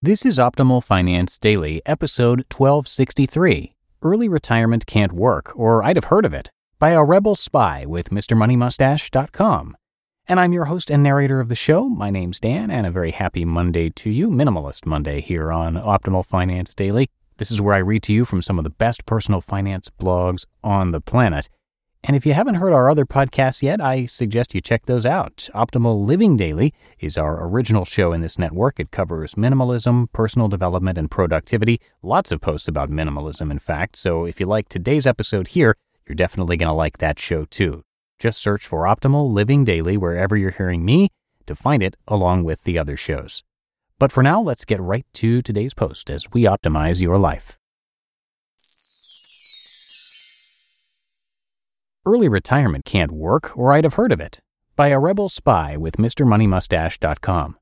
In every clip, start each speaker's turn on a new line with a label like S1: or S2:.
S1: This is Optimal Finance Daily, episode 1263 Early Retirement Can't Work, or I'd have heard of it, by a rebel spy with MrMoneyMustache.com. And I'm your host and narrator of the show. My name's Dan, and a very happy Monday to you, Minimalist Monday, here on Optimal Finance Daily. This is where I read to you from some of the best personal finance blogs on the planet. And if you haven't heard our other podcasts yet, I suggest you check those out. Optimal Living Daily is our original show in this network. It covers minimalism, personal development, and productivity. Lots of posts about minimalism, in fact. So if you like today's episode here, you're definitely going to like that show too. Just search for Optimal Living Daily wherever you're hearing me to find it along with the other shows. But for now, let's get right to today's post as we optimize your life. Early retirement can't work, or I'd have heard of it, by a rebel spy with MrMoneyMustache.com.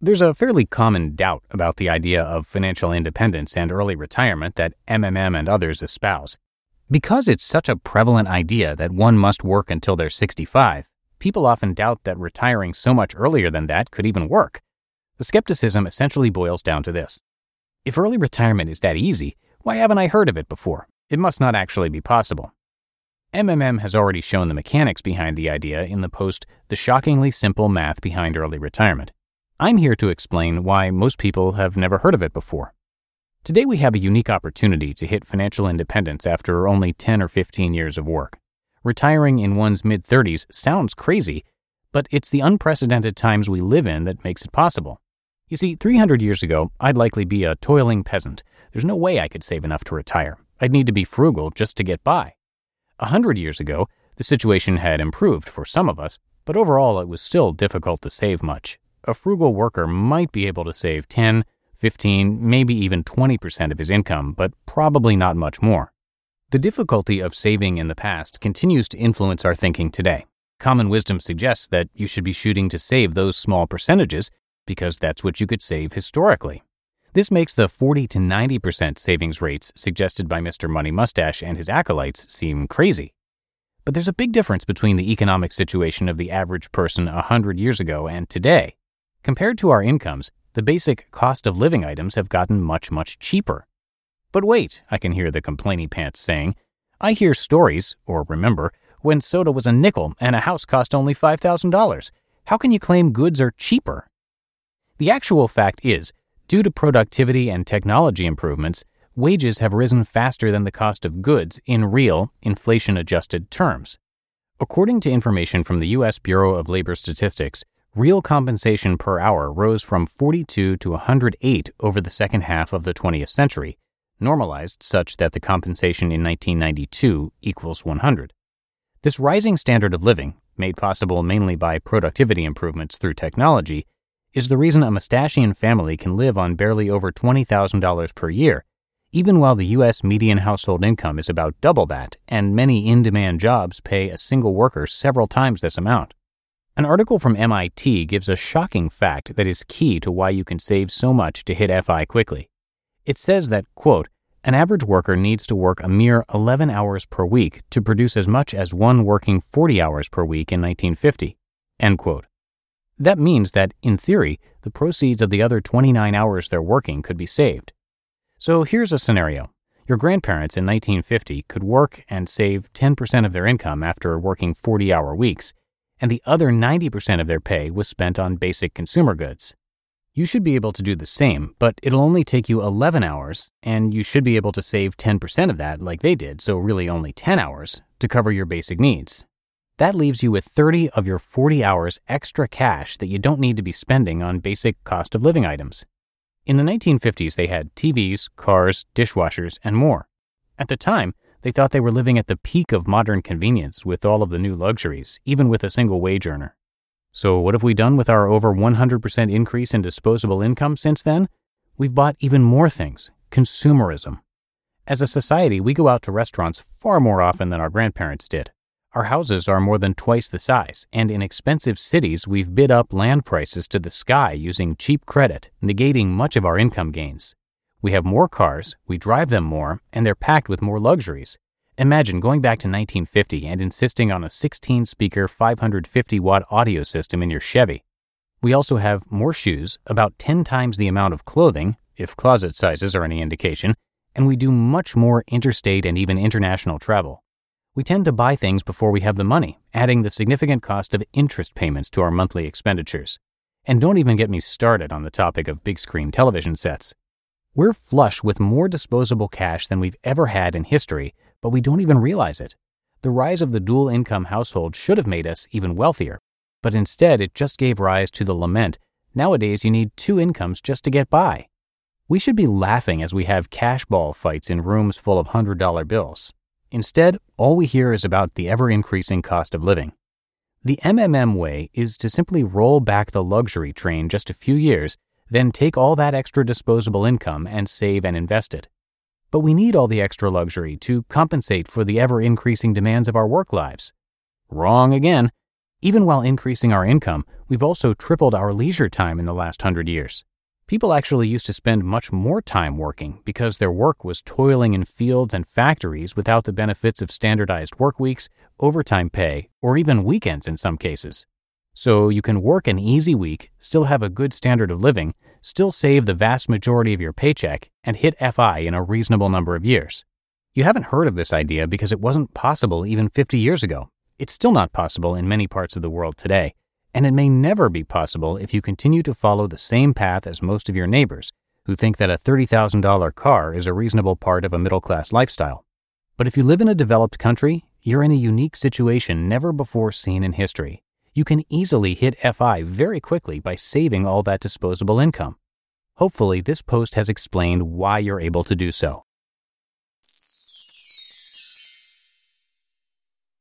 S1: There's a fairly common doubt about the idea of financial independence and early retirement that MMM and others espouse. Because it's such a prevalent idea that one must work until they're 65, people often doubt that retiring so much earlier than that could even work. The skepticism essentially boils down to this If early retirement is that easy, why haven't I heard of it before? It must not actually be possible. MMM has already shown the mechanics behind the idea in the post The Shockingly Simple Math Behind Early Retirement. I'm here to explain why most people have never heard of it before. Today we have a unique opportunity to hit financial independence after only 10 or 15 years of work. Retiring in one's mid 30s sounds crazy, but it's the unprecedented times we live in that makes it possible. You see, 300 years ago, I'd likely be a toiling peasant. There's no way I could save enough to retire. I'd need to be frugal just to get by. A hundred years ago, the situation had improved for some of us, but overall it was still difficult to save much. A frugal worker might be able to save 10, 15, maybe even 20% of his income, but probably not much more. The difficulty of saving in the past continues to influence our thinking today. Common wisdom suggests that you should be shooting to save those small percentages because that's what you could save historically. This makes the 40 to 90% savings rates suggested by Mr. Money Mustache and his acolytes seem crazy. But there's a big difference between the economic situation of the average person 100 years ago and today. Compared to our incomes, the basic cost of living items have gotten much, much cheaper. But wait, I can hear the complainypants saying, I hear stories, or remember, when soda was a nickel and a house cost only $5,000. How can you claim goods are cheaper? The actual fact is, Due to productivity and technology improvements, wages have risen faster than the cost of goods in real, inflation adjusted terms. According to information from the U.S. Bureau of Labor Statistics, real compensation per hour rose from 42 to 108 over the second half of the 20th century, normalized such that the compensation in 1992 equals 100. This rising standard of living, made possible mainly by productivity improvements through technology, is the reason a mustachian family can live on barely over $20,000 per year, even while the U.S. median household income is about double that, and many in demand jobs pay a single worker several times this amount. An article from MIT gives a shocking fact that is key to why you can save so much to hit FI quickly. It says that, quote, an average worker needs to work a mere 11 hours per week to produce as much as one working 40 hours per week in 1950, end quote. That means that, in theory, the proceeds of the other 29 hours they're working could be saved. So here's a scenario. Your grandparents in 1950 could work and save 10% of their income after working 40 hour weeks, and the other 90% of their pay was spent on basic consumer goods. You should be able to do the same, but it'll only take you 11 hours, and you should be able to save 10% of that like they did, so really only 10 hours, to cover your basic needs. That leaves you with 30 of your 40 hours extra cash that you don't need to be spending on basic cost of living items. In the 1950s, they had TVs, cars, dishwashers, and more. At the time, they thought they were living at the peak of modern convenience with all of the new luxuries, even with a single wage earner. So, what have we done with our over 100% increase in disposable income since then? We've bought even more things consumerism. As a society, we go out to restaurants far more often than our grandparents did. Our houses are more than twice the size, and in expensive cities, we've bid up land prices to the sky using cheap credit, negating much of our income gains. We have more cars, we drive them more, and they're packed with more luxuries. Imagine going back to 1950 and insisting on a 16 speaker 550 watt audio system in your Chevy. We also have more shoes, about 10 times the amount of clothing, if closet sizes are any indication, and we do much more interstate and even international travel we tend to buy things before we have the money, adding the significant cost of interest payments to our monthly expenditures. And don't even get me started on the topic of big screen television sets. We're flush with more disposable cash than we've ever had in history, but we don't even realize it. The rise of the dual income household should have made us even wealthier, but instead it just gave rise to the lament nowadays you need two incomes just to get by. We should be laughing as we have cash ball fights in rooms full of $100 bills. Instead, all we hear is about the ever increasing cost of living. The MMM way is to simply roll back the luxury train just a few years, then take all that extra disposable income and save and invest it. But we need all the extra luxury to compensate for the ever increasing demands of our work lives. Wrong again. Even while increasing our income, we've also tripled our leisure time in the last hundred years. People actually used to spend much more time working because their work was toiling in fields and factories without the benefits of standardized work weeks, overtime pay, or even weekends in some cases. So you can work an easy week, still have a good standard of living, still save the vast majority of your paycheck, and hit FI in a reasonable number of years. You haven't heard of this idea because it wasn't possible even 50 years ago. It's still not possible in many parts of the world today and it may never be possible if you continue to follow the same path as most of your neighbors who think that a $30,000 car is a reasonable part of a middle class lifestyle. But if you live in a developed country, you're in a unique situation never before seen in history. You can easily hit FI very quickly by saving all that disposable income. Hopefully, this post has explained why you're able to do so.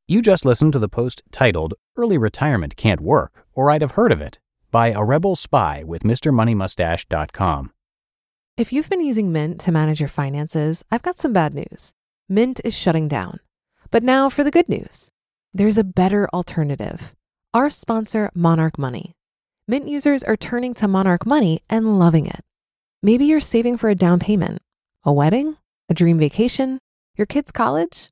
S1: You just listened to the post titled Early Retirement Can't Work, or I'd have heard of it, by a rebel spy with MrMoneyMustache.com.
S2: If you've been using Mint to manage your finances, I've got some bad news. Mint is shutting down. But now for the good news there's a better alternative. Our sponsor, Monarch Money. Mint users are turning to Monarch Money and loving it. Maybe you're saving for a down payment, a wedding, a dream vacation, your kids' college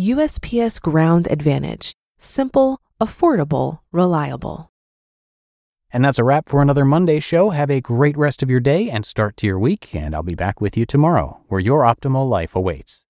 S2: USPS Ground Advantage. Simple, affordable, reliable.
S1: And that's a wrap for another Monday show. Have a great rest of your day and start to your week, and I'll be back with you tomorrow where your optimal life awaits.